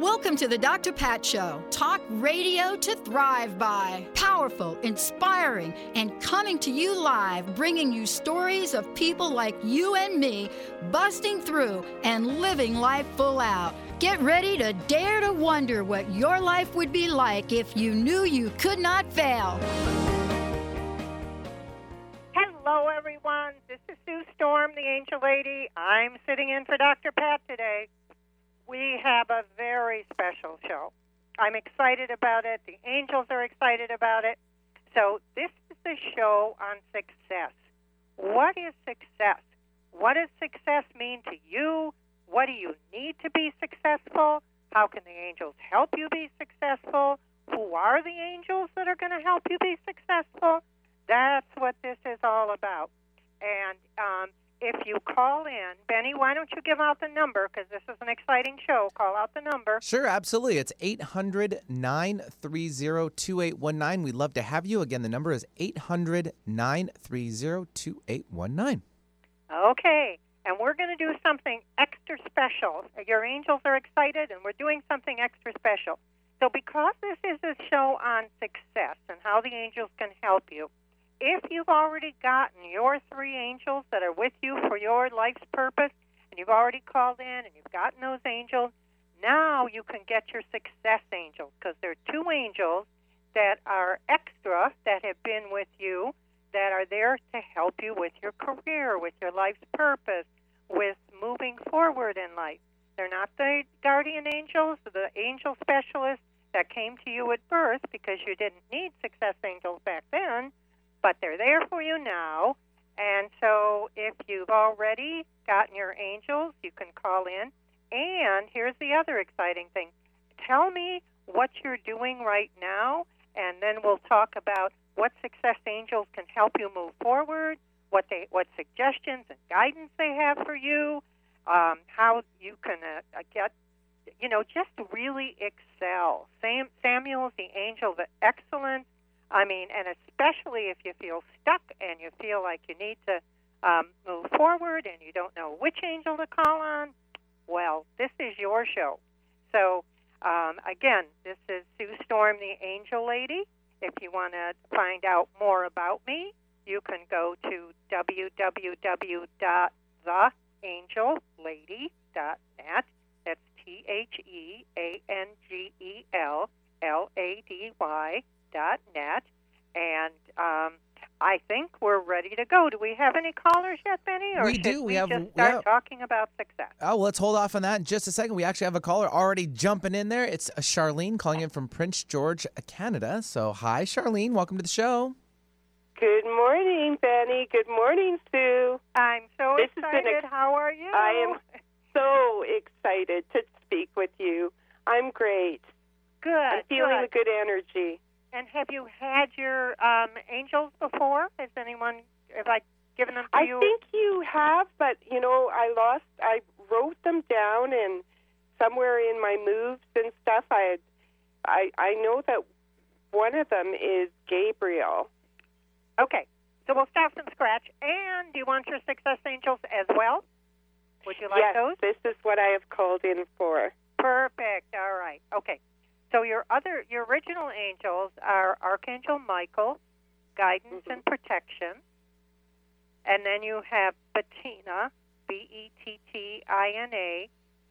Welcome to the Dr. Pat Show. Talk radio to thrive by. Powerful, inspiring, and coming to you live, bringing you stories of people like you and me busting through and living life full out. Get ready to dare to wonder what your life would be like if you knew you could not fail. Hello, everyone. This is Sue Storm, the Angel Lady. I'm sitting in for Dr. Pat today we have a very special show. I'm excited about it. The angels are excited about it. So, this is the show on success. What is success? What does success mean to you? What do you need to be successful? How can the angels help you be successful? Who are the angels that are going to help you be successful? That's what this is all about. And um, if you call in, Benny, why don't you give out the number? Because this is an exciting show. Call out the number. Sure, absolutely. It's 800 930 2819. We'd love to have you. Again, the number is 800 930 2819. Okay. And we're going to do something extra special. Your angels are excited, and we're doing something extra special. So, because this is a show on success and how the angels can help you, if you've already gotten your three angels that are with you for your life's purpose, and you've already called in and you've gotten those angels, now you can get your success angels because there are two angels that are extra that have been with you that are there to help you with your career, with your life's purpose, with moving forward in life. They're not the guardian angels, the angel specialists that came to you at birth because you didn't need success angels back then but they're there for you now. And so if you've already gotten your angels, you can call in. And here's the other exciting thing tell me what you're doing right now, and then we'll talk about what success angels can help you move forward, what they what suggestions and guidance they have for you, um, how you can uh, get, you know, just really excel. Sam, Samuel's the angel of excellence I mean, and especially if you feel stuck and you feel like you need to um, move forward and you don't know which angel to call on, well, this is your show. So, um, again, this is Sue Storm, the Angel Lady. If you want to find out more about me, you can go to www.theangelLady.net. That's T H E A N G E L L A D Y net, and um, I think we're ready to go. Do we have any callers yet, Benny? Or we do. We, we have. just start have, talking about success. Oh, let's hold off on that in just a second. We actually have a caller already jumping in there. It's Charlene calling in from Prince George, Canada. So, hi, Charlene. Welcome to the show. Good morning, Benny. Good morning, Sue. I'm so this excited. A, How are you? I am so excited to speak with you. I'm great. Good. I'm feeling good. the good energy. And have you had your um, angels before? Has anyone have I given them to I you? I think you have, but you know, I lost. I wrote them down, and somewhere in my moves and stuff, I had. I I know that one of them is Gabriel. Okay, so we'll start from scratch. And do you want your success angels as well? Would you like yes, those? this is what I have called in for. Perfect. All right. Okay. So your other, your original angels are Archangel Michael, guidance mm-hmm. and protection, and then you have Bettina, B E T T I N A.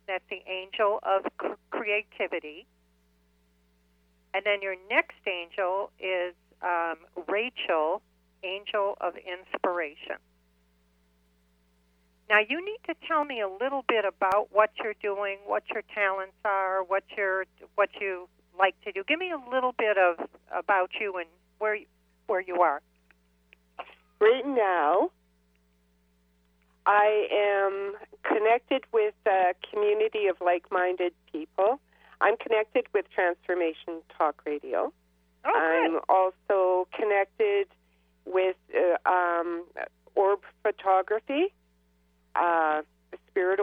That's the angel of creativity. And then your next angel is um, Rachel, angel of inspiration. Now you need to tell me a little bit about what you're doing, what your talents are, what your what you like to do. Give me a little bit of about you and where you, where you are. Right now, I am connected with a community of like-minded people. I'm connected with Transformation Talk Radio. Oh, I'm also connected with uh, um, photography, uh, spirit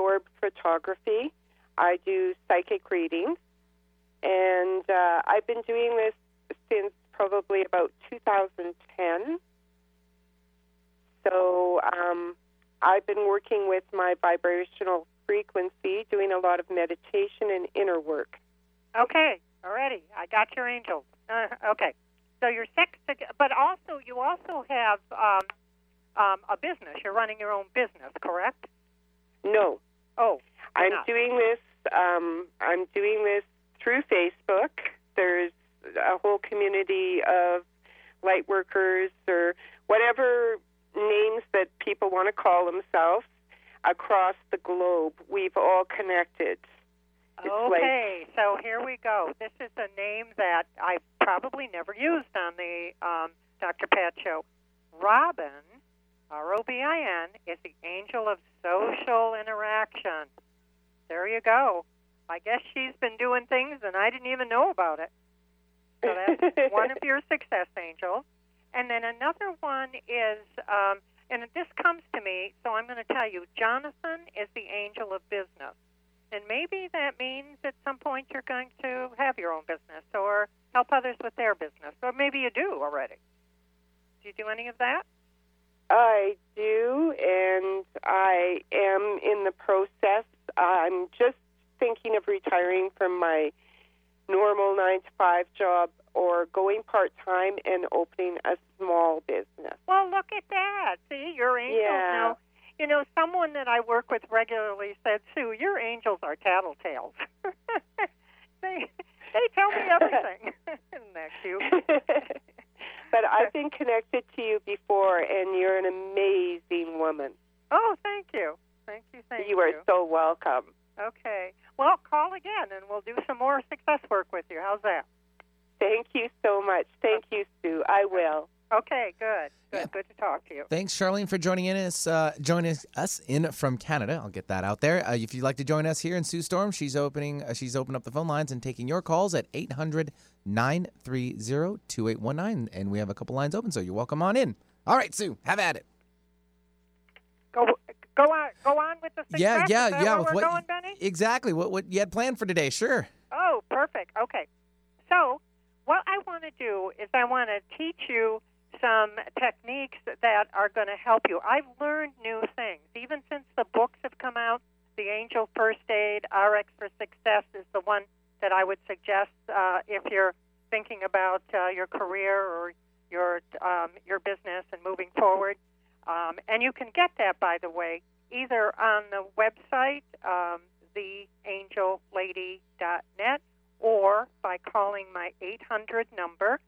orb photography. I do psychic readings, and uh, I've been doing this since probably about 2010. So um, I've been working with my vibrational frequency, doing a lot of meditation and inner work. Okay, already. I got your angels. Uh, okay, so you're sex, but also you also have um, um, a business. You're running your own business, correct? No, Oh, I'm not. doing this. Um, I'm doing this through Facebook. There's a whole community of light workers or whatever names that people want to call themselves across the globe. We've all connected. It's like- Okay, so here we go. This is a name that I probably never used on the um, Dr. Pat show. Robin, R O B I N, is the angel of social interaction. There you go. I guess she's been doing things and I didn't even know about it. So that's one of your success angels. And then another one is, um, and this comes to me, so I'm going to tell you Jonathan is the angel of business. And maybe that means at some point you're going to have your own business or help others with their business. Or maybe you do already. Do you do any of that? I do, and I am in the process. I'm just thinking of retiring from my normal nine to five job or going part time and opening a small business. Well, look at that. See, your angels Yeah. now. You know, someone that I work with regularly said, Sue, your angels are tattletales. they they tell me everything. Isn't that cute? But I've been connected to you before, and you're an amazing woman. Oh, thank you. Thank you, thank you. you are so welcome. Okay. Well, call again and we'll do some more success work with you. How's that? Thank you so much. Thank you, Sue. I will. Okay, good. Good. Yeah. Good to talk to you. Thanks, Charlene, for joining in us, uh, joining us in from Canada. I'll get that out there. Uh, if you'd like to join us here in Sue Storm, she's opening. Uh, she's opened up the phone lines and taking your calls at 800-930-2819. and we have a couple lines open, so you're welcome on in. All right, Sue, have at it. Go go on go on with the success. Yeah, yeah, yeah. With we're what- going, Benny? Exactly. What what you had planned for today? Sure. Oh, perfect. Okay. So, what I want to do is I want to teach you some techniques that are going to help you. I've learned new things. Even since the books have come out, The Angel First Aid, RX for Success is the one that I would suggest uh, if you're thinking about uh, your career or your um, your business and moving forward. Um, and you can get that, by the way, either on the website, um, theangellady.net, or by calling my 800 number,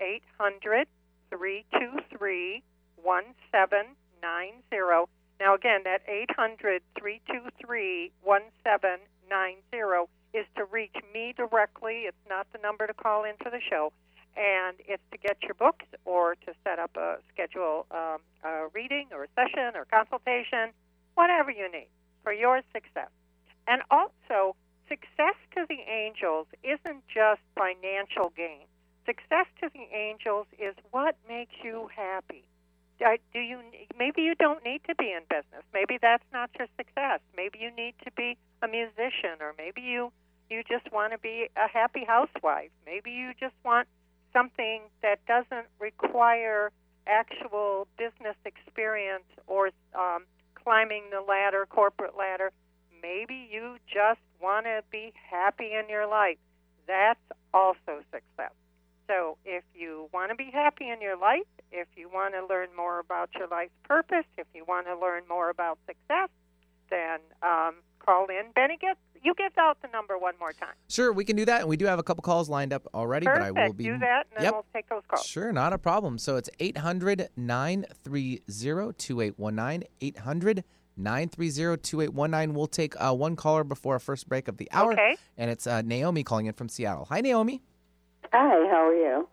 800 323 1790. Now, again, that 800 323 1790 is to reach me directly. It's not the number to call in for the show. And it's to get your books or to set up a schedule um, a reading or a session or consultation, whatever you need for your success. And also, success to the angels isn't just financial gain. Success to the angels is what makes you happy. Do you maybe you don't need to be in business. Maybe that's not your success. Maybe you need to be a musician or maybe you you just want to be a happy housewife. Maybe you just want something that doesn't require actual business experience or um, climbing the ladder, corporate ladder. Maybe you just want to be happy in your life. That's also success. So if you want to be happy in your life, if you want to learn more about your life's purpose, if you want to learn more about success, then um, call in. Benny, get, you give out the number one more time. Sure, we can do that, and we do have a couple calls lined up already. Perfect. But I will be Do that, and then Yep. we'll take those calls. Sure, not a problem. So it's 800 930 2819. 800 930 2819. We'll take uh, one caller before our first break of the hour. Okay. And it's uh, Naomi calling in from Seattle. Hi, Naomi. Hi, how are you?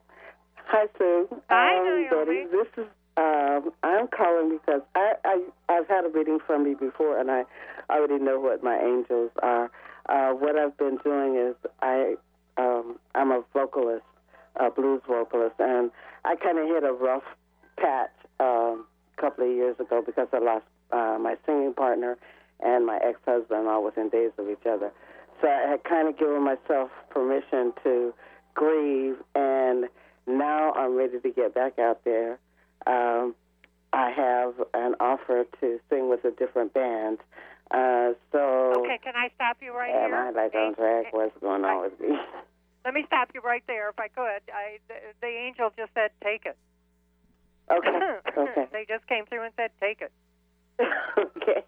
Hi, Sue. Hi, um, Naomi. Betty. This is um, I'm calling because I, I I've had a reading from you before, and I already know what my angels are. Uh, what I've been doing is I um, I'm a vocalist, a blues vocalist, and I kind of hit a rough patch um, a couple of years ago because I lost uh, my singing partner and my ex-husband all within days of each other. So I had kind of given myself permission to grieve, and now I'm ready to get back out there. Um, I have an offer to sing with a different band. Uh, so Okay, can I stop you right am here? I like on track? What's going on with me? Let me stop you right there, if I could. I the, the angel just said, "Take it." Okay, okay, they just came through and said, "Take it." okay.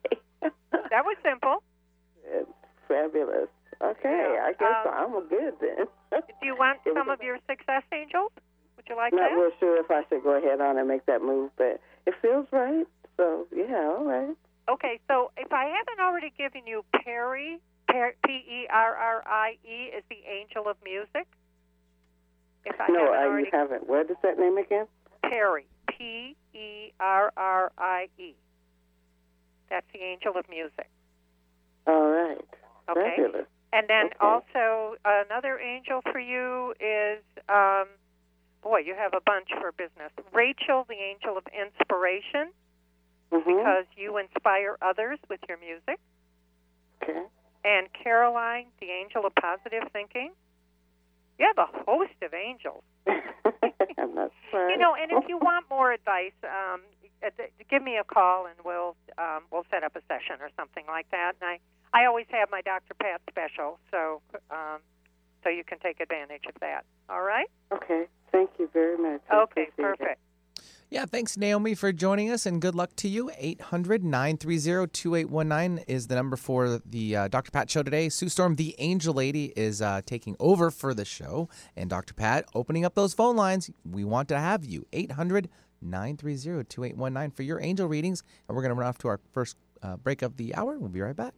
That was simple. It's fabulous. Okay, Yeah, I guess um, I'm good then. Do you want some of your success angels? Would you like Not that? real sure if I should go ahead on and make that move, but it feels right. So yeah, all right. Okay, so if I haven't already given you Perry, P E R R I E is the angel of music. If I no, haven't I, already, you haven't. What is that name again? Perry, P E R R I E. That's the angel of music. All right. Okay. Fabulous. And then Okay. also another angel for you is, um, boy, you have a bunch for business. Rachel, the angel of inspiration, Mm-hmm. because you inspire others with your music. Okay. And Caroline, the angel of positive thinking. You have a host of angels. I'm not surprised. You know, and if you want more advice, um, uh, give me a call and we'll um, we'll set up a session or something like that. And I I always have my Dr. Pat special, so um, so you can take advantage of that. All right? Okay. Thank you very much. I Okay, appreciate it. perfect. Yeah, thanks, Naomi, for joining us, and good luck to you. 800 930 2819 is the number for the uh, Dr. Pat show today. Sue Storm, the Angel Lady, is uh, taking over for the show. And Dr. Pat, opening up those phone lines, we want to have you. 800 930 2819 for your angel readings. And we're going to run off to our first uh, break of the hour. We'll be right back.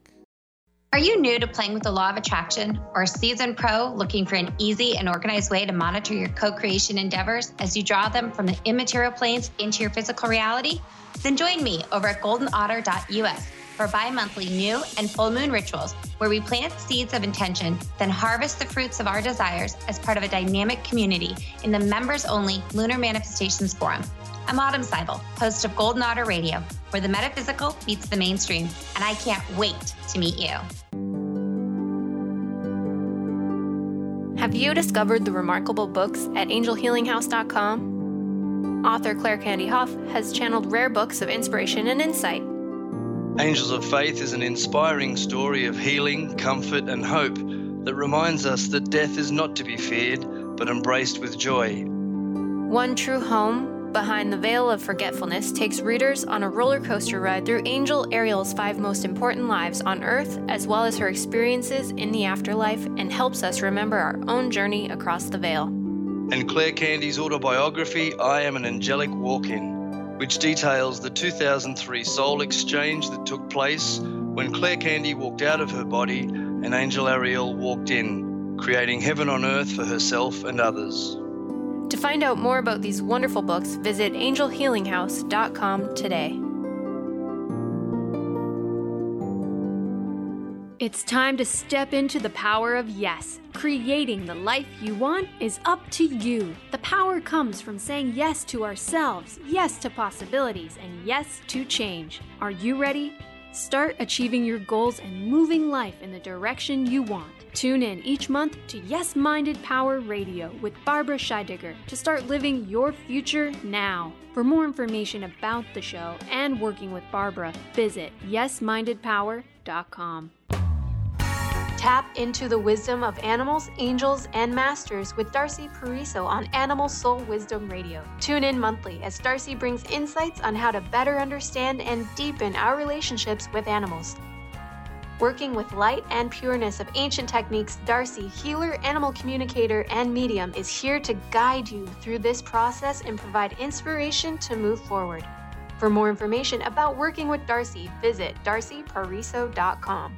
Are you new to playing with the law of attraction or a seasoned pro looking for an easy and organized way to monitor your co creation endeavors as you draw them from the immaterial planes into your physical reality? Then join me over at goldenotter.us for bi monthly new and full moon rituals where we plant seeds of intention, then harvest the fruits of our desires as part of a dynamic community in the members only Lunar Manifestations Forum. I'm Autumn Seibel, host of Golden Otter Radio, where the metaphysical meets the mainstream, and I can't wait to meet you. Have you discovered the remarkable books at angelhealinghouse.com? Author Claire Candy Hough has channeled rare books of inspiration and insight. Angels of Faith is an inspiring story of healing, comfort, and hope that reminds us that death is not to be feared, but embraced with joy. One True Home, Behind the Veil of Forgetfulness, takes readers on a roller coaster ride through Angel Ariel's five most important lives on Earth, as well as her experiences in the afterlife, and helps us remember our own journey across the veil. And Claire Candy's autobiography, I Am an Angelic Walk In, which details the 2003 soul exchange that took place when Claire Candy walked out of her body and Angel Ariel walked in, creating heaven on earth for herself and others. To find out more about these wonderful books, visit angelhealinghouse.com today. It's time to step into the power of yes. Creating the life you want is up to you. The power comes from saying yes to ourselves, yes to possibilities, and yes to change. Are you ready? Start achieving your goals and moving life in the direction you want. Tune in each month to Yes Minded Power Radio with Barbara Scheidegger to start living your future now. For more information about the show and working with Barbara, visit yesmindedpower.com. Tap into the wisdom of animals, angels, and masters with Darcy Pariso on Animal Soul Wisdom Radio. Tune in monthly as Darcy brings insights on how to better understand and deepen our relationships with animals. Working with light and pureness of ancient techniques, Darcy, healer, animal communicator, and medium, is here to guide you through this process and provide inspiration to move forward. For more information about working with Darcy, visit darcypariso.com.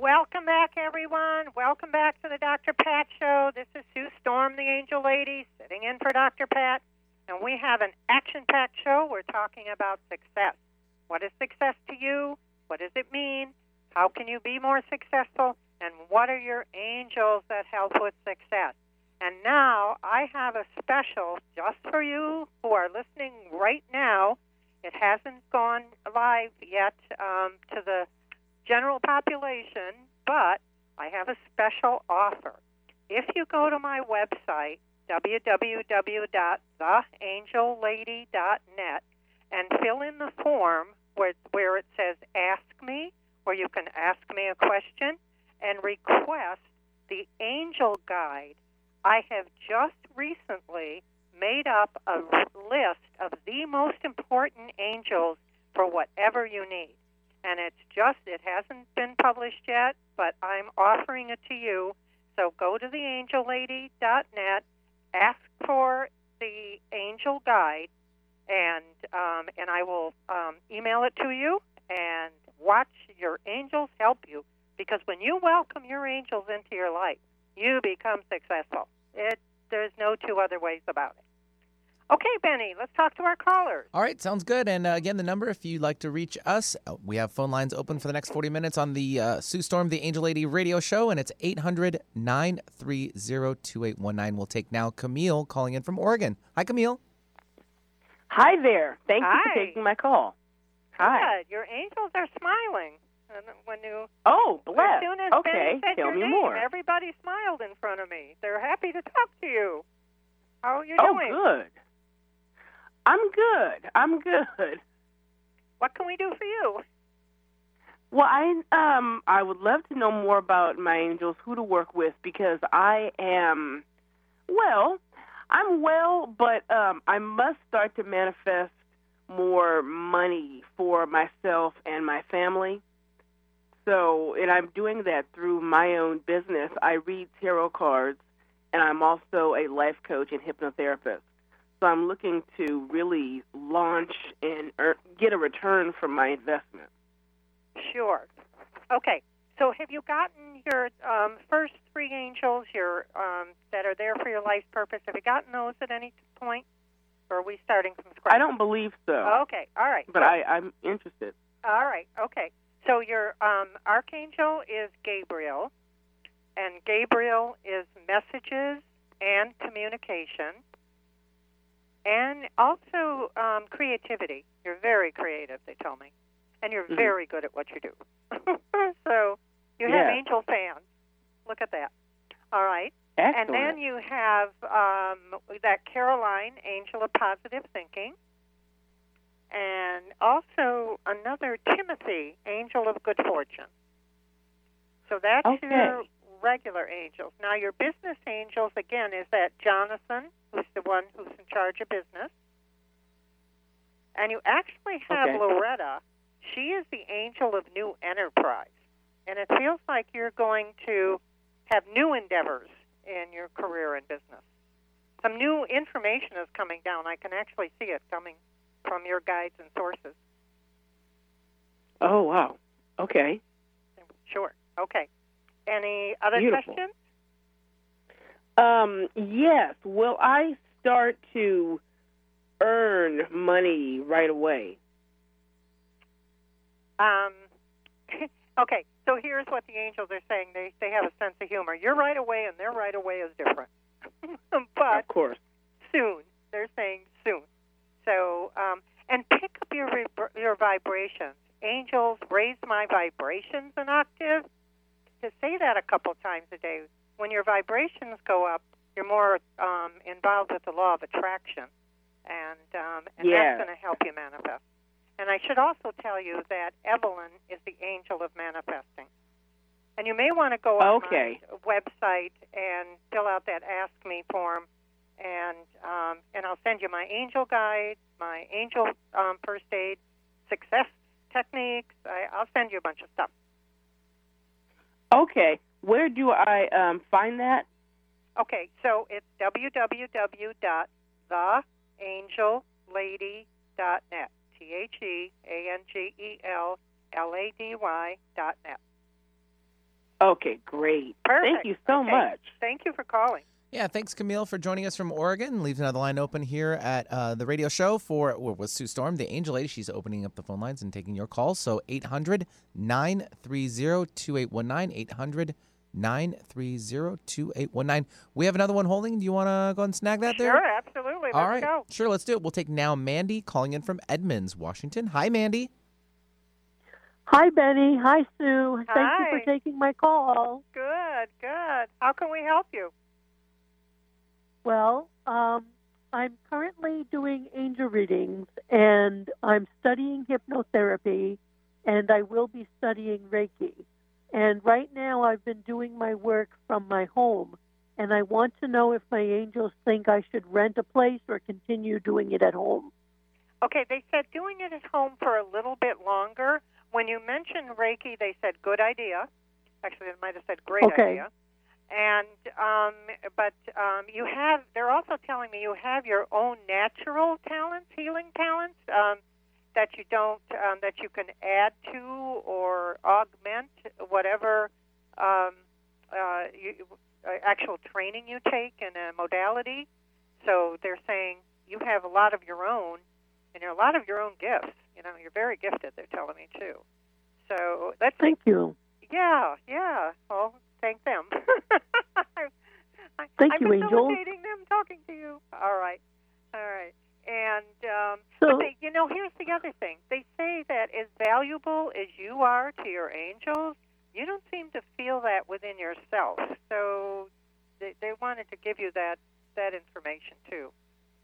Welcome back, everyone. Welcome back to the Dr. Pat Show. This is Sue Storm, the Angel Lady, sitting in for Dr. Pat. And we have an action packed show. We're talking about success. What is success to you? What does it mean? How can you be more successful? And what are your angels that help with success? And now I have a special just for you who are listening right now. It hasn't gone live yet um, to the general population, but I have a special offer. If you go to my website, www.theangellady.net, and fill in the form where, where it says Ask Me, where you can ask me a question, and request the Angel Guide. I have just recently made up a list of the most important angels for whatever you need. And it's just, it hasn't been published yet, but I'm offering it to you. So go to theangellady.net, ask for the Angel Guide, and um, and I will um, email it to you. And watch your angels help you because when you welcome your angels into your life, you become successful. It there's no two other ways about it. Okay, Benny, let's talk to our callers. All right, sounds good. And uh, again, the number, if you'd like to reach us, uh, we have phone lines open for the next 40 minutes on the uh, Sue Storm, the Angel Lady radio show, and it's 800 930 2819. We'll take now Camille calling in from Oregon. Hi, Camille. Hi there. Thank Hi. you for taking my call. Hi. Good. Your angels are smiling. When you Oh, as bless. soon as Okay, Benny said tell your me name, more. everybody smiled in front of me. They're happy to talk to you. How are you oh, doing? good. I'm good. I'm good. What can we do for you? Well, I um I would love to know more about my angels, who to work with, because I am well, I'm well, but um I must start to manifest more money for myself and my family. So, and I'm doing that through my own business. I read tarot cards, and I'm also a life coach and hypnotherapist. So I'm looking to really launch and earn, get a return from my investment. Sure. Okay. So have you gotten your um, first three angels, your um, that are there for your life's purpose? Have you gotten those at any point, or are we starting from scratch? I don't believe so. Okay. All right. But So- I, I'm interested. All right. Okay. So your um, archangel is Gabriel, and Gabriel is messages and communication, and also um, creativity. You're very creative. They tell me, and you're Mhm. very good at what you do. so you have Yeah. angel fans. Look at that. All right. Excellent. And then you have um, that Caroline, Angel of Positive Thinking, and also another Timothy, Angel of Good Fortune. So that's Okay. your regular angels. Now your business angels again is that Jonathan, who's the one who's in charge of business, and you actually have Okay. Loretta. She is the angel of new enterprise, and it feels like you're going to have new endeavors in your career and business. Some new information is coming down. I can actually see it coming from your guides and sources. Oh wow. Okay. Sure. Okay. Any other Beautiful. questions? Um. Yes. Will I start to earn money right away? Um, okay. So here's what the angels are saying. They they have a sense of humor. Your right away and their right away is different. but of course. soon. They're saying soon. So, um, and pick up your your vibrations. Angels, raise my vibrations an octave. To say that a couple times a day. When your vibrations go up, you're more um, involved with the law of attraction, and um, and Yeah. that's going to help you manifest. And I should also tell you that Evelyn is the angel of manifesting. And you may want to go on Okay. my website and fill out that Ask Me form, and um, and I'll send you my angel guide, my angel um, first aid, success techniques. I, I'll send you a bunch of stuff. Okay. Where do I um find that? Okay, so it's theangellady.net. T H E A N G E L L A D Y dot net. Okay, great. Perfect. Thank you so Okay. much. Thank you for calling. Yeah, thanks, Camille, for joining us from Oregon. Leaves another line open here at uh, the radio show for with Sue Storm, the Angel Lady. She's opening up the phone lines and taking your calls. So 800 930 2819. 800 930 2819. We have another one holding. Do you want to go and snag that there? Sure, absolutely. All Let's right. go. Sure, let's do it. We'll take now Mandy calling in from Edmonds, Washington. Hi, Mandy. Hi, Benny. Hi, Sue. Thank you for taking my call. Good, good. How can we help you? Well, um, I'm currently doing angel readings, and I'm studying hypnotherapy, and I will be studying Reiki. And right now, I've been doing my work from my home, and I want to know if my angels think I should rent a place or continue doing it at home. Okay, they said doing it at home for a little bit longer. When you mentioned Reiki, they said good idea. Actually, they might have said great Okay. idea. And um, but um, you have. They're also telling me you have your own natural talents, healing talents, um, that you don't um, that you can add to or augment whatever um, uh, you, uh, actual training you take in a modality. So they're saying you have a lot of your own and you're a lot of your own gifts. You know, you're very gifted. They're telling me too. So let's Thank you. yeah, yeah. Well, thank them. I, Thank I'm you, Angel. facilitating them talking to you. All right, all right. And um, So- but they, you know, here's the other thing. They say that as valuable as you are to your angels, you don't seem to feel that within yourself. So they, they wanted to give you that that information too.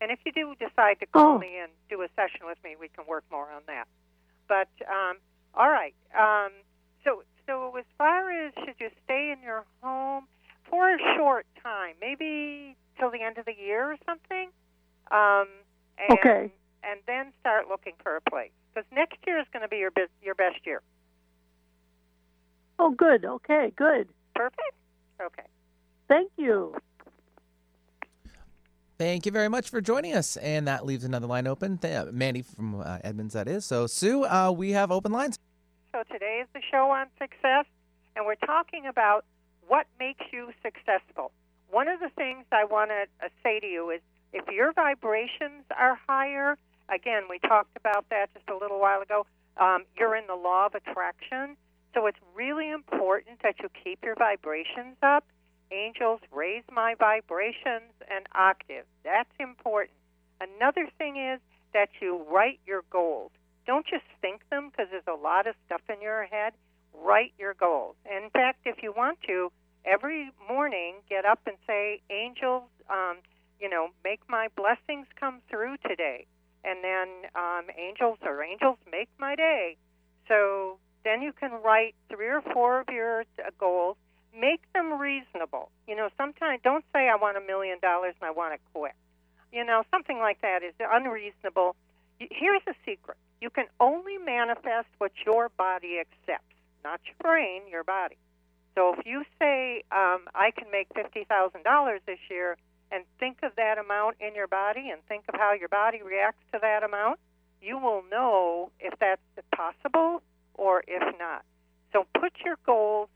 And if you do decide to call Oh. me and do a session with me, we can work more on that. But um, all right. Um, so so as far as should you stay in your home for a short time, maybe till the end of the year or something, um, and, Okay. and then start looking for a place because next year is going to be your best your best year. Oh, good. Okay, good. Perfect. Okay. Thank you. Thank you very much for joining us. And that leaves another line open. Th- Mandy from uh, Edmonds, that is. So, Sue, uh, we have open lines. So today is the show on success, and we're talking about what makes you successful. One of the things I want to uh, say to you is if your vibrations are higher, again, we talked about that just a little while ago, um, you're in the law of attraction. So it's really important that you keep your vibrations up. Angels raise my vibrations an octave. That's important. Another thing is that you write your goals. Don't just think them because there's a lot of stuff in your head. Write your goals. In fact, if you want to, every morning get up and say, Angels, um, you know, make my blessings come through today. And then um, angels or angels make my day. So then you can write three or four of your uh, goals. Make them reasonable. You know, sometimes don't say I want a million dollars and I want to quit. You know, something like that is unreasonable. Here's a secret. You can only manifest what your body accepts, not your brain, your body. So if you say um, I can make fifty thousand dollars this year, and think of that amount in your body, and think of how your body reacts to that amount, you will know if that's possible or if not. So put your goals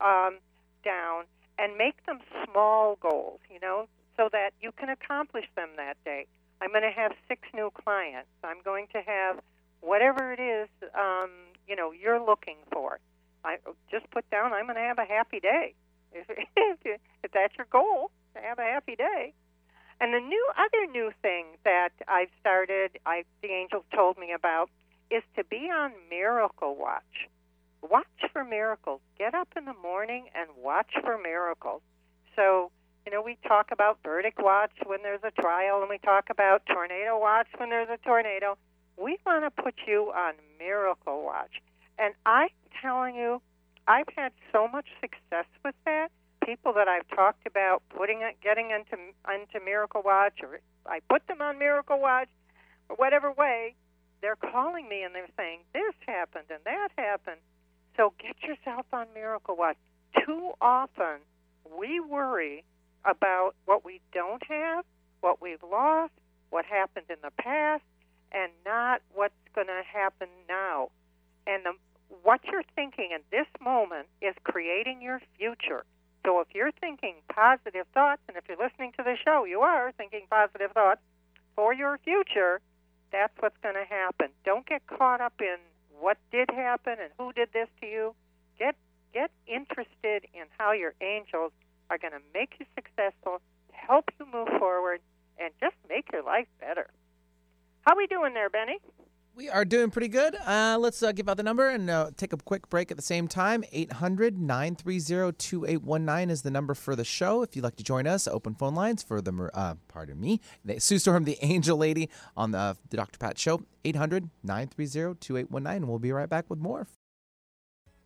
um, down and make them small goals. You know, so that you can accomplish them that day. I'm going to have six new clients. I'm going to have whatever it is um, you know you're looking for. I just put down I'm going to have a happy day. If, if, that's your goal, have a happy day. And the new other new thing that I've started, I the angels told me about, is to be on Miracle Watch. Watch for miracles. Get up in the morning and watch for miracles. So, you know, we talk about verdict watch when there's a trial, and we talk about tornado watch when there's a tornado. We want to put you on Miracle Watch. And I'm telling you, I've had so much success with that. People that I've talked about putting it, getting into into Miracle Watch, or I put them on Miracle Watch, or whatever way, they're calling me and they're saying this happened and that happened. So get yourself on Miracle Watch. Too often we worry about what we don't have, what we've lost, what happened in the past, and not what's going to happen now. And the, what you're thinking in this moment is creating your future. So if you're thinking positive thoughts, and if you're listening to the show, you are thinking positive thoughts for your future, that's what's going to happen. Don't get caught up in what did happen and who did this to you. Get get interested in how your angels are going to make you successful, help you move forward, and just make your life better. How we doing there, Benny? We are doing pretty good. Uh, let's uh, give out the number and uh, take a quick break at the same time. 800 930 2819 is the number for the show. If you'd like to join us, open phone lines for the, uh, pardon me, Sue Storm, the Angel Lady on the, the Dr. Pat Show. 800 930 2819. We'll be right back with more.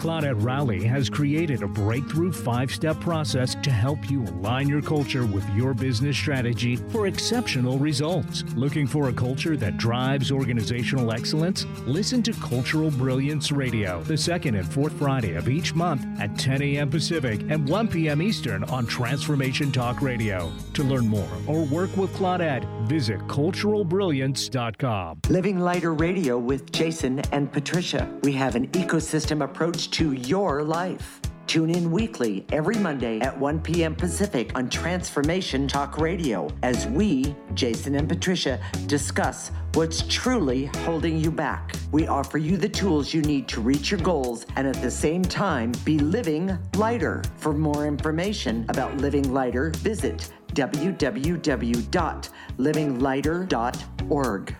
Claudette Rowley has created a breakthrough five step process to help you align your culture with your business strategy for exceptional results. Looking for a culture that drives organizational excellence? Listen to Cultural Brilliance Radio the second and fourth Friday of each month at 10 a.m. Pacific and 1 p.m. Eastern on Transformation Talk Radio. To learn more or work with Claudette, visit culturalbrilliance.com. Living Lighter Radio with Jason and Patricia. We have an ecosystem approach to your life. Tune in weekly every Monday at 1 p.m. Pacific on Transformation Talk Radio as we, Jason and Patricia, discuss what's truly holding you back. We offer you the tools you need to reach your goals and at the same time be living lighter. For more information about living lighter, visit www.livinglighter.org.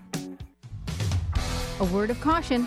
A word of caution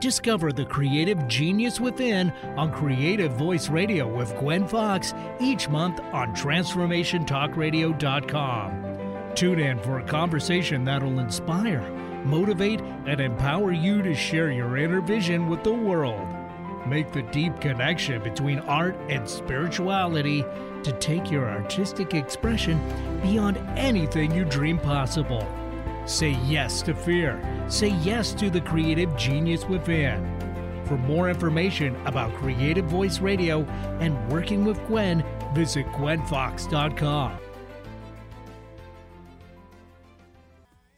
Discover the creative genius within on Creative Voice Radio with Gwen Fox each month on TransformationTalkRadio.com. Tune in for a conversation that'll inspire, motivate, and empower you to share your inner vision with the world. Make the deep connection between art and spirituality to take your artistic expression beyond anything you dream possible. Say yes to fear. Say yes to the creative genius within. For more information about Creative Voice Radio and working with Gwen, visit gwenfox.com.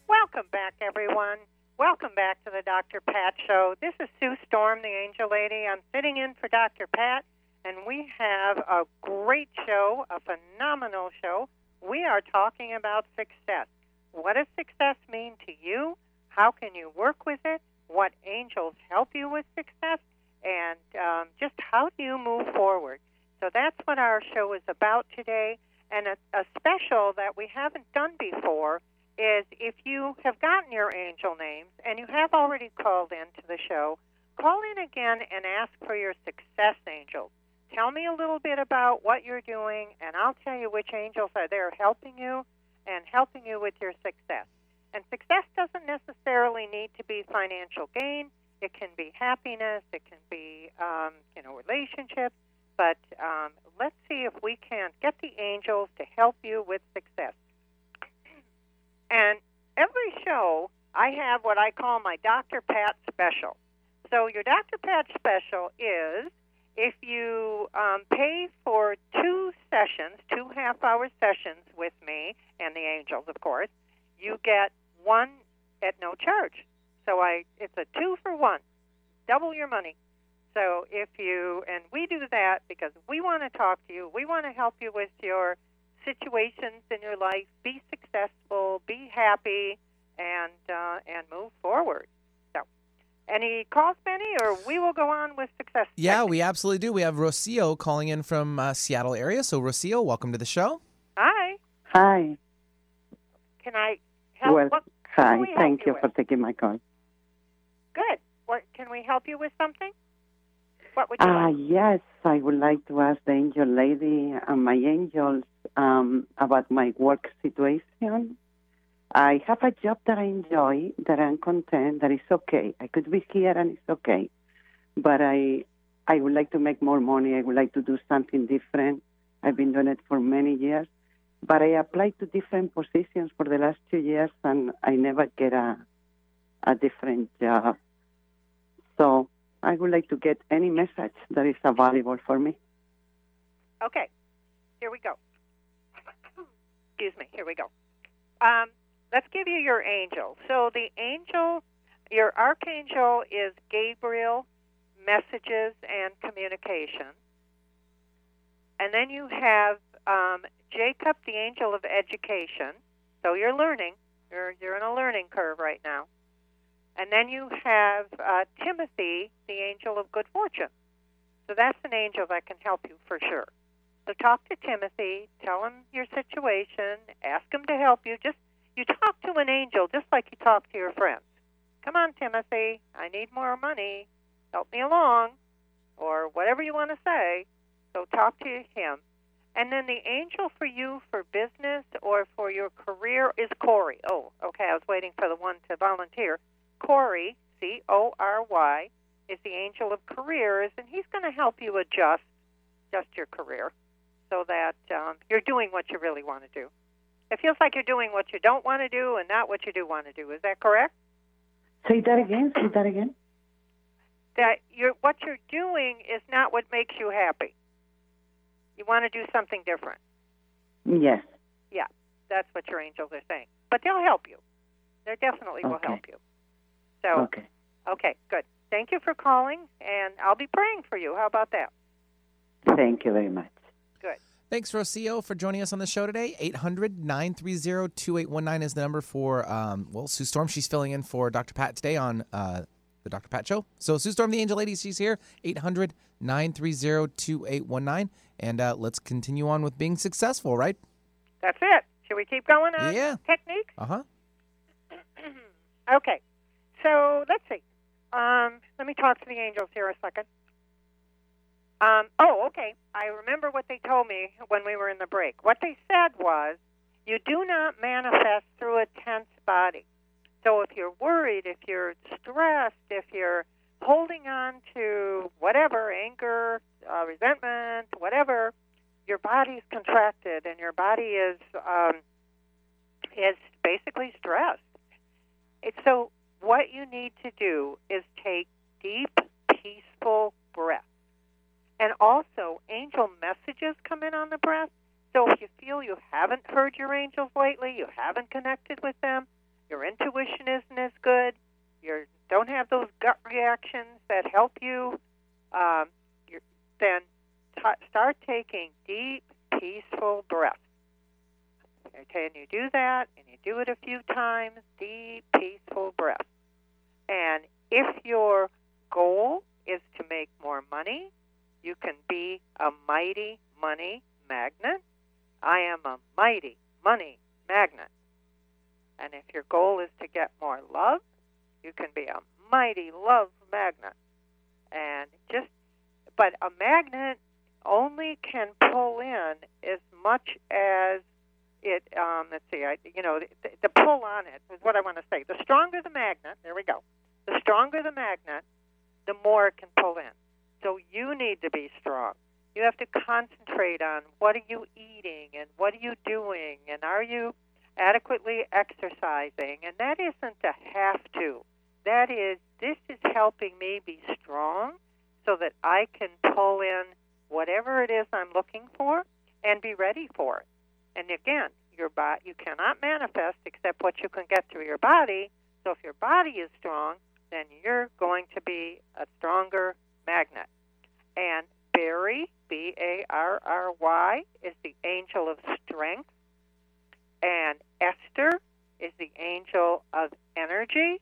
Welcome back, everyone. Welcome back to the Dr. Pat Show. This is Sue Storm, the Angel Lady. I'm sitting in for Dr. Pat, and we have a great show, a phenomenal show. We are talking about success. What does success mean to you? How can you work with it? What angels help you with success? And um, just how do you move forward? So that's what our show is about today. And a, a special that we haven't done before is if you have gotten your angel names and you have already called into the show, call in again and ask for your success angels. Tell me a little bit about what you're doing, and I'll tell you which angels are there helping you and helping you with your success. And success doesn't necessarily need to be financial gain. It can be happiness. It can be, um, you know, relationships. But um, let's see if we can get the angels to help you with success. And every show I have what I call my Dr. Pat special. So your Dr. Pat special is if you um, pay for two sessions, two half-hour sessions with me and the angels, of course, you get one at no charge. So I, it's a two for one, double your money. So if you and we do that because we want to talk to you, we want to help you with your situations in your life, be successful, be happy, and uh, and move forward. So, any calls, Benny, or we will go on with success. Yeah, we absolutely do. We have Rocio calling in from uh, Seattle area. So Rocio, welcome to the show. Hi. Hi. Can I help? Well, what, hi. we help Thank you with? for taking my call. Good. What can we help you with? Something? What would you Uh, like? yes, I would like to ask the angel lady and my angels um, about my work situation. I have a job that I enjoy, that I'm content, that is okay. I could be here and it's okay. But I, I would like to make more money. I would like to do something different. I've been doing it for many years. But I applied to different positions for the last two years and I never get a, a different job. So I would like to get any message that is available for me. Okay. Here we go. Excuse me. Here we go. Um, let's give you your angel. So the angel, your archangel is Gabriel, messages and communication. And then you have um, Jacob, the angel of education. So you're learning. You're you're in a learning curve right now. And then you have uh, Timothy, the angel of good fortune. So that's an angel that can help you for sure. So talk to Timothy, tell him your situation, ask him to help you. Just you talk to an angel just like you talk to your friends. Come on, Timothy, I need more money. Help me along, or whatever you want to say. So talk to him. And then the angel for you for business or for your career is Corey. Oh, okay. I was waiting for the one to volunteer. Corey, C O R Y, is the angel of careers, and he's going to help you adjust just your career so that um, you're doing what you really want to do. It feels like you're doing what you don't want to do and not what you do want to do. Is that correct? Say that again. Say that again. That you're what you're doing is not what makes you happy. You want to do something different. Yes. Yeah, that's what your angels are saying. But they'll help you. They definitely will Okay. help you. So, Okay. okay, good. Thank you for calling, and I'll be praying for you. How about that? Thank you very much. Good. Thanks, Rocio, for joining us on the show today. 800 930 2819 is the number for, um, well, Sue Storm. She's filling in for Dr. Pat today on uh, the Dr. Pat Show. So, Sue Storm, the Angel Lady, she's here. 800 930 2819. And uh, let's continue on with being successful, right? That's it. Should we keep going on Yeah. technique? Uh huh. Okay. So let's see. Um, let me talk to the angels here a second. Um, oh, okay. I remember what they told me when we were in the break. What they said was, you do not manifest through a tense body. So if you're worried, if you're stressed, if you're holding on to whatever, anger, uh, resentment, whatever, your body's contracted and your body is um, is basically stressed. It's so what you need to do is take deep, peaceful breaths. And also, angel messages come in on the breath. So if you feel you haven't heard your angels lately, you haven't connected with them, your intuition isn't as good, you don't have those gut reactions that help you, um, then t- start taking deep, peaceful breaths. And you do that, and you do it a few times, deep, peaceful breath. And if your goal is to make more money, you can be a mighty money magnet. I am a mighty money magnet. And if your goal is to get more love, you can be a mighty love magnet. And just, but a magnet only can pull in as much as it. Um, let's see, I, you know, the, the pull on it is what I want to say. The stronger the magnet, there we go. The stronger the magnet, the more it can pull in. So you need to be strong. You have to concentrate on what are you eating and what are you doing and are you adequately exercising, and that isn't a have to. That is, this is helping me be strong so that I can pull in whatever it is I'm looking for and be ready for it. And again, your body you cannot manifest except what you can get through your body. So if your body is strong, then you're going to be a stronger magnet. And Barry, B A R R Y, is the angel of strength. And Esther is the angel of energy.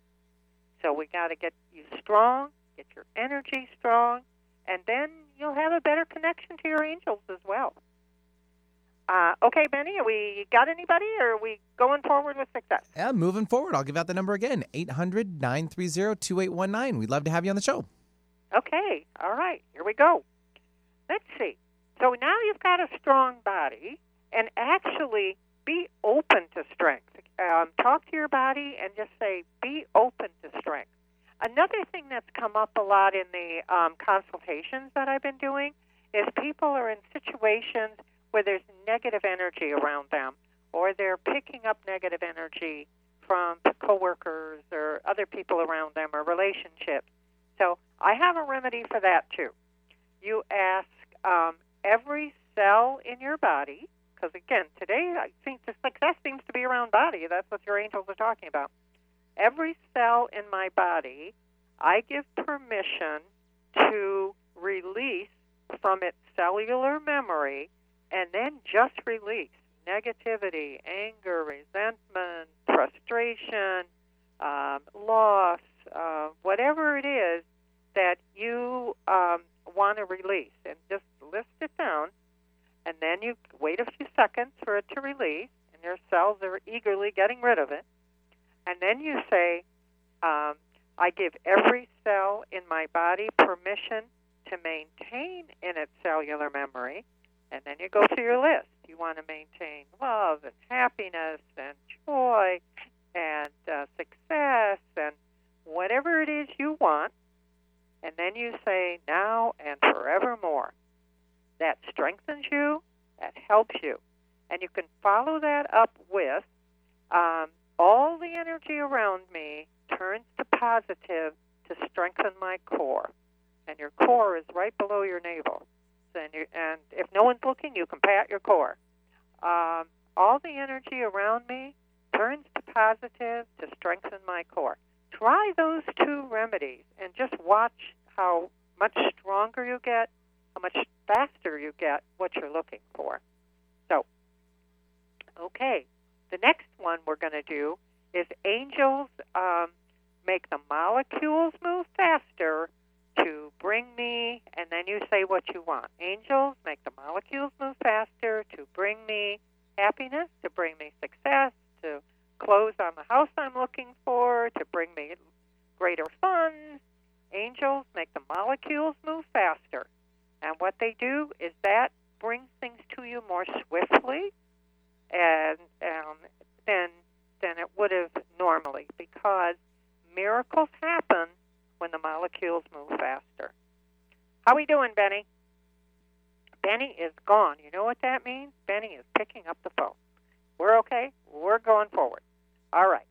So we got to get you strong, get your energy strong, and then you'll have a better connection to your angels as well. Uh, okay, Benny, we got anybody, or are we going forward with success? Yeah, moving forward. I'll give out the number again 800 930 2819. We'd love to have you on the show. Okay, all right, here we go. Let's see. So now you've got a strong body, and actually be open to strength. Um, talk to your body and just say, be open to strength. Another thing that's come up a lot in the um, consultations that I've been doing is people are in situations where there's negative energy around them, or they're picking up negative energy from coworkers or other people around them or relationships. So I have a remedy for that too. You ask um, every cell in your body, because again, today I think the success seems to be around body. That's what your angels are talking about. Every cell in my body, I give permission to release from its cellular memory and then just release negativity, anger, resentment, frustration, um, loss, for it to release, and your cells are eagerly getting rid of it. And then you say, um, I give every cell in my body permission to maintain in its cellular memory and then you go through your list. You want to maintain love and happiness and joy and uh, success and whatever it is you want. And then you say, now and forevermore. That strengthens you, that helps you. And you can follow that up with um, all the energy around me turns to positive to strengthen my core. And your core is right below your navel and you, and if no one's looking, you can pat your core. Um, all the energy around me turns to positive to strengthen my core. Try those two remedies and just watch how much stronger you get, how much faster you get what you're looking for. So, okay, the next one we're going to do is angels um, make the molecules move faster to bring me, and then you say what you want. Angels make the molecules move faster to bring me happiness, to bring me success, to close on the house I'm looking for, to bring me greater funds. Angels make the molecules move faster. And what they do is that brings things to you more swiftly and um, than than it would have normally because miracles happen when the molecules move faster. How we doing, Benny? Benny is gone. You know what that means? Benny is picking up the phone. We're okay. We're going forward. All right.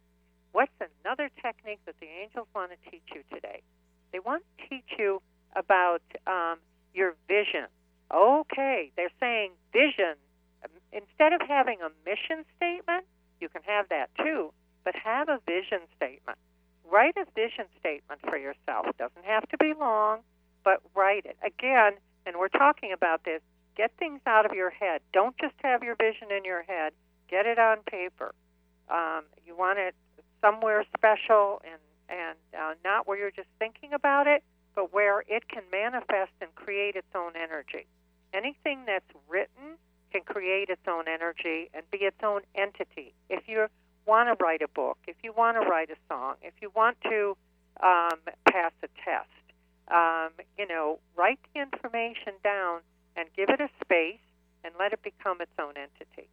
What's another technique that the angels want to teach you today? They want to teach you about um, your vision. Okay, they're saying vision. Instead of having a mission statement, you can have that too, but have a vision statement write a vision statement for yourself. It doesn't have to be long, but write it. Again, and we're talking about this, get things out of your head. Don't just have your vision in your head. Get it on paper. Um, you want it somewhere special and and uh, not where you're just thinking about it, but where it can manifest and create its own energy. Anything that's written can create its own energy and be its own entity. If you're want to write a book, if you want to write a song, if you want to um, pass a test, um, you know, write the information down and give it a space and let it become its own entity.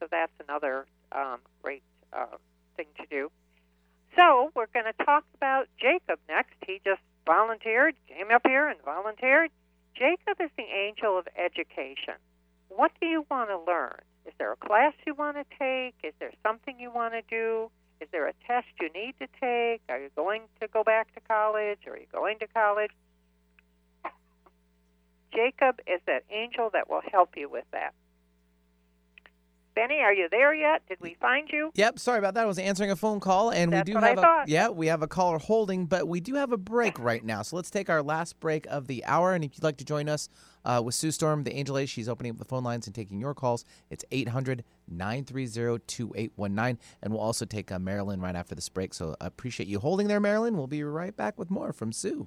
So that's another um, great uh, thing to do. So we're going to talk about Jacob next. He just volunteered, came up here and volunteered. Jacob is the angel of education. What do you want to learn? Is there a class you want to take? Is there something you want to do? Is there a test you need to take? Are you going to go back to college? Are you going to college? Jacob is that angel that will help you with that. Benny, are you there yet? Did we find you? Yep, sorry about that. I was answering a phone call, and That's we do what have a thought. yeah, we have a caller holding, but we do have a break right now. So let's take our last break of the hour. And if you'd like to join us uh, with Sue Storm, the Angel Ace, she's opening up the phone lines and taking your calls. It's 800 930 2819. And we'll also take uh, Marilyn right after this break. So I appreciate you holding there, Marilyn. We'll be right back with more from Sue.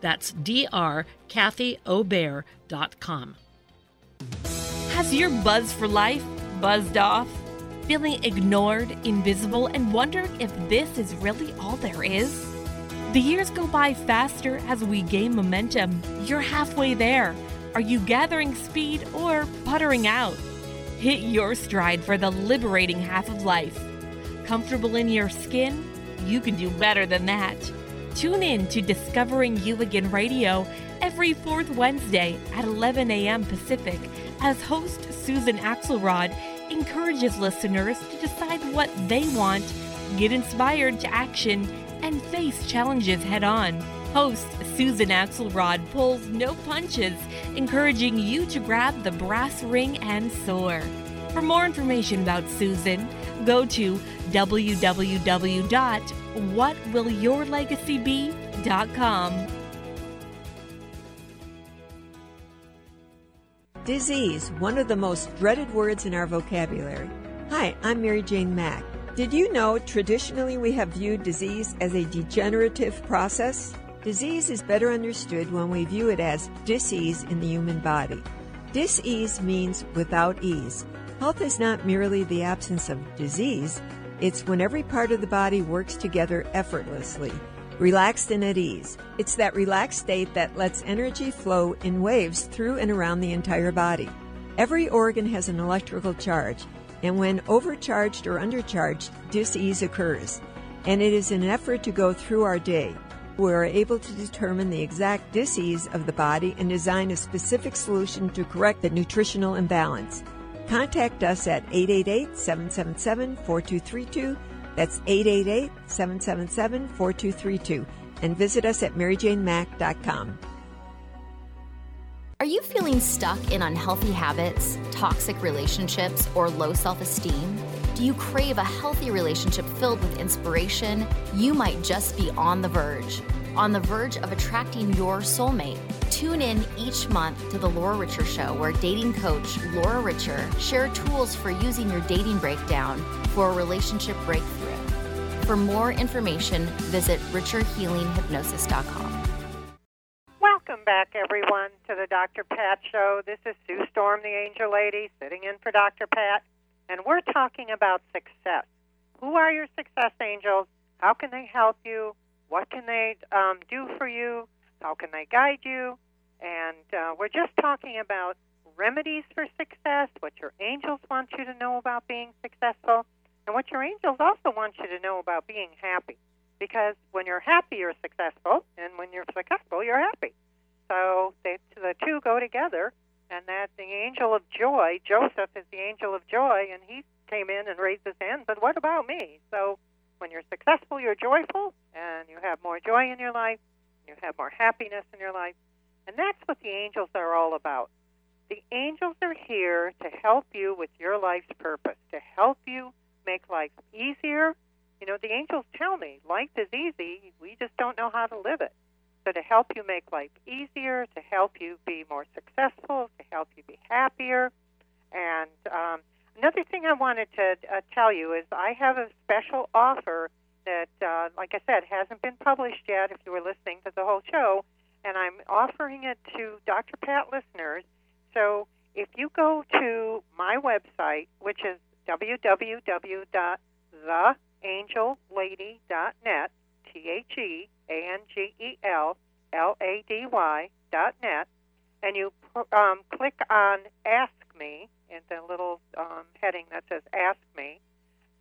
That's drkathyobear.com. Has your buzz for life buzzed off? Feeling ignored, invisible, and wondering if this is really all there is? The years go by faster as we gain momentum. You're halfway there. Are you gathering speed or puttering out? Hit your stride for the liberating half of life. Comfortable in your skin? You can do better than that. Tune in to Discovering You Again Radio every fourth Wednesday at 11 a.m. Pacific as host Susan Axelrod encourages listeners to decide what they want, get inspired to action, and face challenges head on. Host Susan Axelrod pulls no punches, encouraging you to grab the brass ring and soar. For more information about Susan, go to www.whatwillyourlegacybe.com. Disease, one of the most dreaded words in our vocabulary. Hi, I'm Mary Jane Mack. Did you know traditionally we have viewed disease as a degenerative process? Disease is better understood when we view it as disease in the human body. Disease means without ease. Health is not merely the absence of disease, it's when every part of the body works together effortlessly, relaxed and at ease. It's that relaxed state that lets energy flow in waves through and around the entire body. Every organ has an electrical charge, and when overcharged or undercharged, disease occurs. And it is an effort to go through our day. We are able to determine the exact disease of the body and design a specific solution to correct the nutritional imbalance. Contact us at 888 777 4232. That's 888 777 4232. And visit us at maryjanemack.com. Are you feeling stuck in unhealthy habits, toxic relationships, or low self esteem? Do you crave a healthy relationship filled with inspiration? You might just be on the verge. On the verge of attracting your soulmate. Tune in each month to The Laura Richer Show, where dating coach Laura Richer share tools for using your dating breakdown for a relationship breakthrough. For more information, visit richerhealinghypnosis.com. Welcome back, everyone, to the Dr. Pat Show. This is Sue Storm, the Angel Lady, sitting in for Dr. Pat, and we're talking about success. Who are your success angels? How can they help you? What can they um, do for you? How can they guide you? And uh, we're just talking about remedies for success, what your angels want you to know about being successful, and what your angels also want you to know about being happy. Because when you're happy, you're successful, and when you're successful, you're happy. So they, the two go together, and that the angel of joy, Joseph is the angel of joy, and he came in and raised his hand, but what about me? So when you're successful, you're joyful, and you have more joy in your life, you have more happiness in your life, and that's what the angels are all about. The angels are here to help you with your life's purpose, to help you make life easier. You know, the angels tell me life is easy, we just don't know how to live it. So, to help you make life easier, to help you be more successful, to help you be happier. And um, another thing I wanted to uh, tell you is I have a special offer that, uh, like I said, hasn't been published yet if you were listening to the whole show. And I'm offering it to Dr. Pat listeners. So, if you go to my website, which is www.theangellady.net, T H E A N G E L L A D Y dot net, and you um, click on Ask Me in the little um, heading that says Ask Me,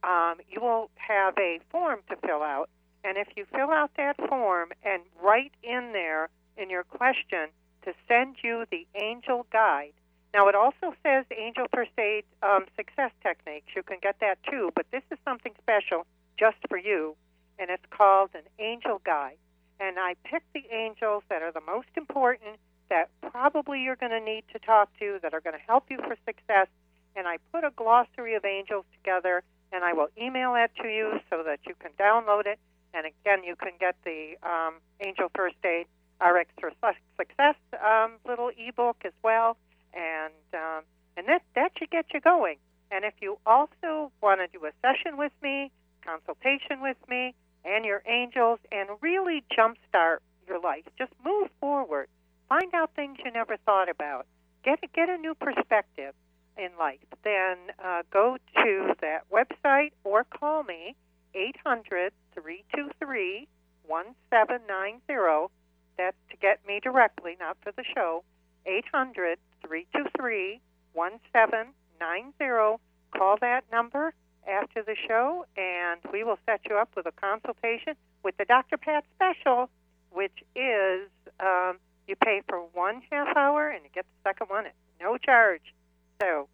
um, you will have a form to fill out. And if you fill out that form and write in there in your question to send you the angel guide. Now, it also says angel first aid um, success techniques. You can get that too, but this is something special just for you, and it's called an angel guide. And I picked the angels that are the most important, that probably you're going to need to talk to, that are going to help you for success. And I put a glossary of angels together, and I will email that to you so that you can download it. And again, you can get the um, Angel First Aid RX for Success um, little ebook as well, and um, and that that should get you going. And if you also want to do a session with me, consultation with me, and your angels, and really jumpstart your life, just move forward. Find out things you never thought about. Get a, get a new perspective in life. Then uh, go to that website or call me 800 323 1790 that's to get me directly, not for the show. 800 323 1790. Call that number after the show, and we will set you up with a consultation with the Dr. Pat special, which is um, you pay for one half hour and you get the second one at no charge. So,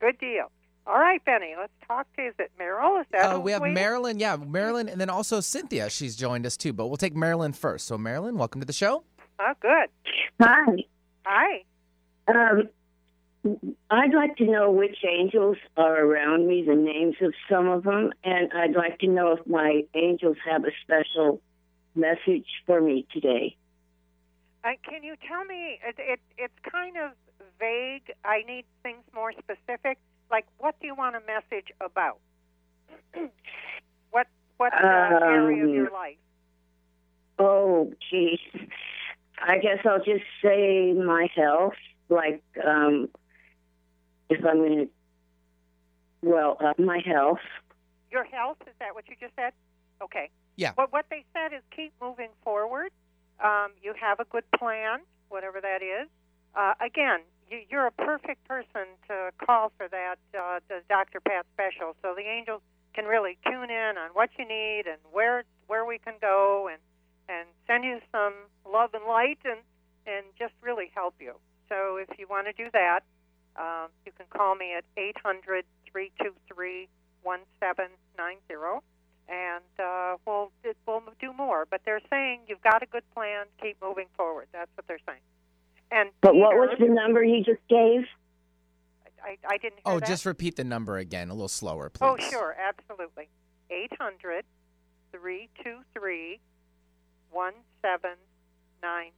good deal. All right, Benny, let's talk to, is it Meryl? Is that Uh, we have waiting? Marilyn, yeah, Marilyn, and then also Cynthia. She's joined us too, but we'll take Marilyn first. So, Marilyn, welcome to the show. Oh, good. Hi. Hi. Um, I'd like to know which angels are around me, the names of some of them, and I'd like to know if my angels have a special message for me today. Uh, can you tell me? It, it, it's kind of vague. I need things more specific. Like, what do you want a message about? what what uh, area of your Um, life? Oh, geez. I guess I'll just say my health. Like, um, if I'm going to, well, uh, my health. Your health? Is that what you just said? Okay. Yeah. What what they said is keep moving forward. Um, you have a good plan, whatever that is. Uh, again, you, you're a perfect person to call for that uh, the Dr. Pat special, so the angels can really tune in on what you need and where where we can go and and send you some love and light and and just really help you. So if you want to do that, um, you can call me at 800 323 1790 and uh, we'll we'll do more. But they're saying you've got a good plan. Keep moving forward. That's what they're saying. And But what was the number you just gave? I, I didn't hear Oh, that. just repeat the number again, a little slower, please. Oh, sure, absolutely. 800 323 1790.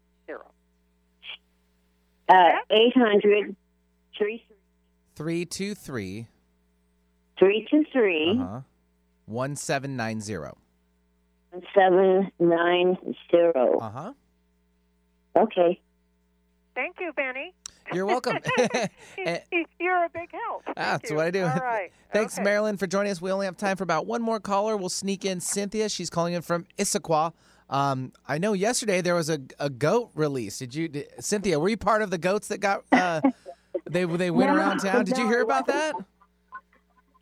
Uh, 800 323 323 uh-huh, 1790. 790. Uh huh. Okay. Thank you, Benny. You're welcome. You're a big help. Thank Ah, That's you. what I do. All right. Thanks, okay. Marilyn, for joining us. We only have time for about one more caller. We'll sneak in Cynthia. She's calling in from Issaquah. Um, I know yesterday there was a, a goat release. Did you, did, Cynthia? Were you part of the goats that got uh, they they went around town? Did you hear about that?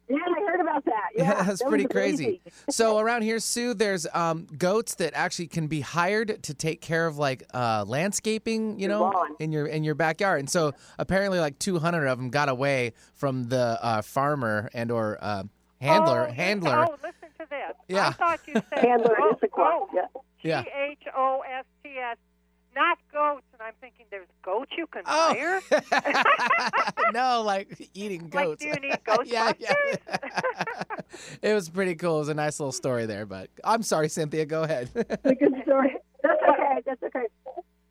Yeah, I heard about that. Yeah, that's that pretty was crazy. so around here, Sue, there's um, goats that actually can be hired to take care of like uh, landscaping, you know, in your in your backyard. And so apparently, like 200 of them got away from the uh, farmer and or uh, handler Oh, handler. Oh, listen to this. Yeah. I thought you said Handler Issaquah, goat. Yeah. G H O S T S, not goats. And I'm thinking, there's goats you can Oh. hire. no, like eating goats. Like, goats. do you need Ghostbusters? yeah, yeah. it was pretty cool. It was a nice little story there, but I'm sorry, Cynthia. Go ahead. Good story. That's okay. That's okay.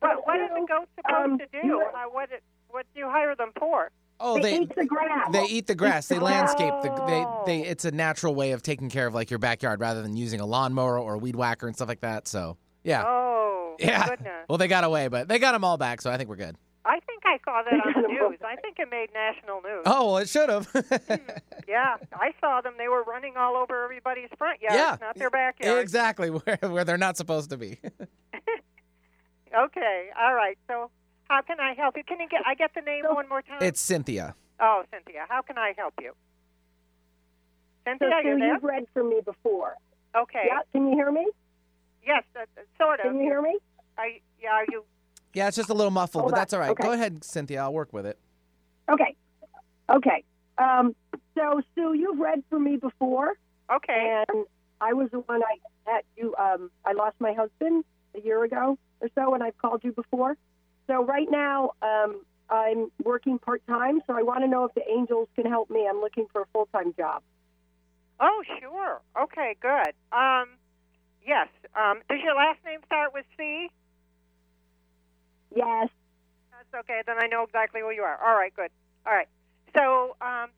What, what is the goat supposed Um, to do? Uh, what it, what do you hire them for? Oh, they, they eat the grass. They eat the grass. They landscape the. They, Oh. they. It's a natural way of taking care of like your backyard rather than using a lawnmower or a weed whacker and stuff like that. So yeah, Oh, yeah. goodness. Well, they got away, but they got them all back, so I think we're good. I think I saw that on the news. I think it made national news. Oh, well, it should have. Yeah, I saw them. They were running all over everybody's front yards, Yeah. not their backyard. exactly where, where they're not supposed to be. Okay, all right. So, how can I help you? Can you get? I get the name one more time. it's Cynthia. Oh, Cynthia, how can I help you? So, Cynthia, Sue, you there? you've read from me before. Okay. Yeah, can you hear me? Yes, uh, uh, sort of. Can you hear me? Are you, yeah, are you? Yeah, it's just a little muffled, Hold but on. that's all right. Okay. Go ahead, Cynthia. I'll work with it. Okay. Okay. Um, so, Sue, you've read for me before. Okay. And I was the one I had you. Um, I lost my husband a year ago or so, and I've called you before. So right now, um, I'm working part time. So I want to know if the angels can help me. I'm looking for a full time job. Oh, sure. Okay, good. Um, yes. Um, does your last name start with C? Yes. That's okay. Then I know exactly who you are. All right, good. All right. So, um,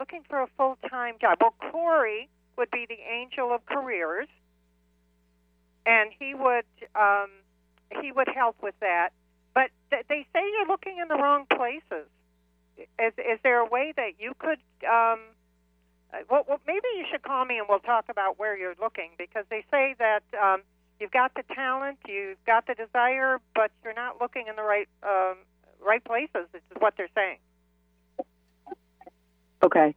looking for a full time job. Well, Corey would be the angel of careers, and he would um, he would help with that. But th- they say you're looking in the wrong places. Is is there a way that you could? Um, uh, well, well, maybe you should call me and we'll talk about where you're looking because they say that um, you've got the talent, you've got the desire, but you're not looking in the right um, right places. This is what they're saying, Okay.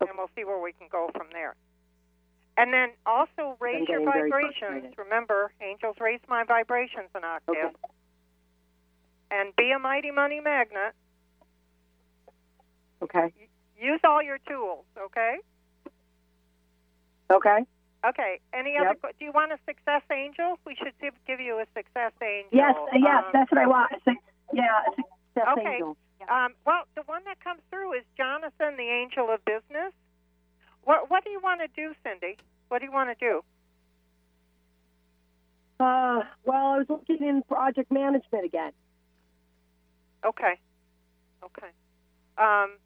and we'll see where we can go from there. And then also raise your vibrations. Remember, angels raise my vibrations an octave. Okay. And be a mighty money magnet. Okay. Use all your tools, okay? Okay. Okay. Any Yep. other? Do you want a success angel? We should give, give you a success angel. Yes. Yes. Um, that's what I want. Yeah. a Success okay. angel. Um, well, the one that comes through is Jonathan, the angel of business. What What do you want to do, Cindy? What do you want to do? Uh, well, I was looking in project management again. Okay. Okay. Um,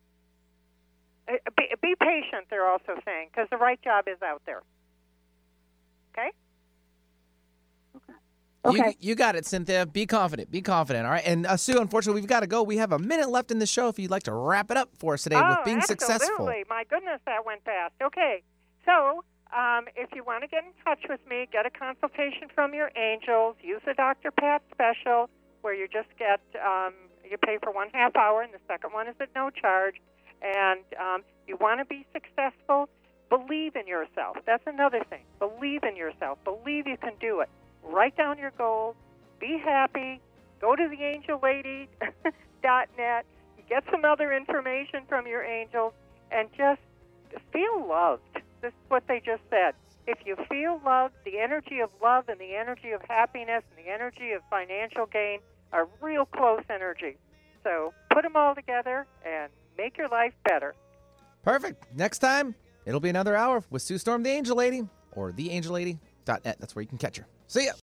uh, be, be patient. They're also saying because the right job is out there. Okay. Okay. You, you got it, Cynthia. Be confident. Be confident. All right. And uh, Sue, unfortunately, we've got to go. We have a minute left in the show. If you'd like to wrap it up for us today oh, with being successful. absolutely. successful. My goodness, that went fast. Okay. So, um, if you want to get in touch with me, get a consultation from your angels. Use the Dr. Pat special, where you just get um, you pay for one half hour, and the second one is at no charge. And um, you want to be successful. Believe in yourself. That's another thing. Believe in yourself. Believe you can do it. Write down your goals. Be happy. Go to theangellady.net. Get some other information from your angels, and just feel loved. This is what they just said. If you feel loved, the energy of love and the energy of happiness and the energy of financial gain are real close energy. So put them all together and make your life better. Perfect. Next time, it'll be another hour with Sue Storm, the Angel Lady, or theangellady.net. That's where you can catch her. See ya.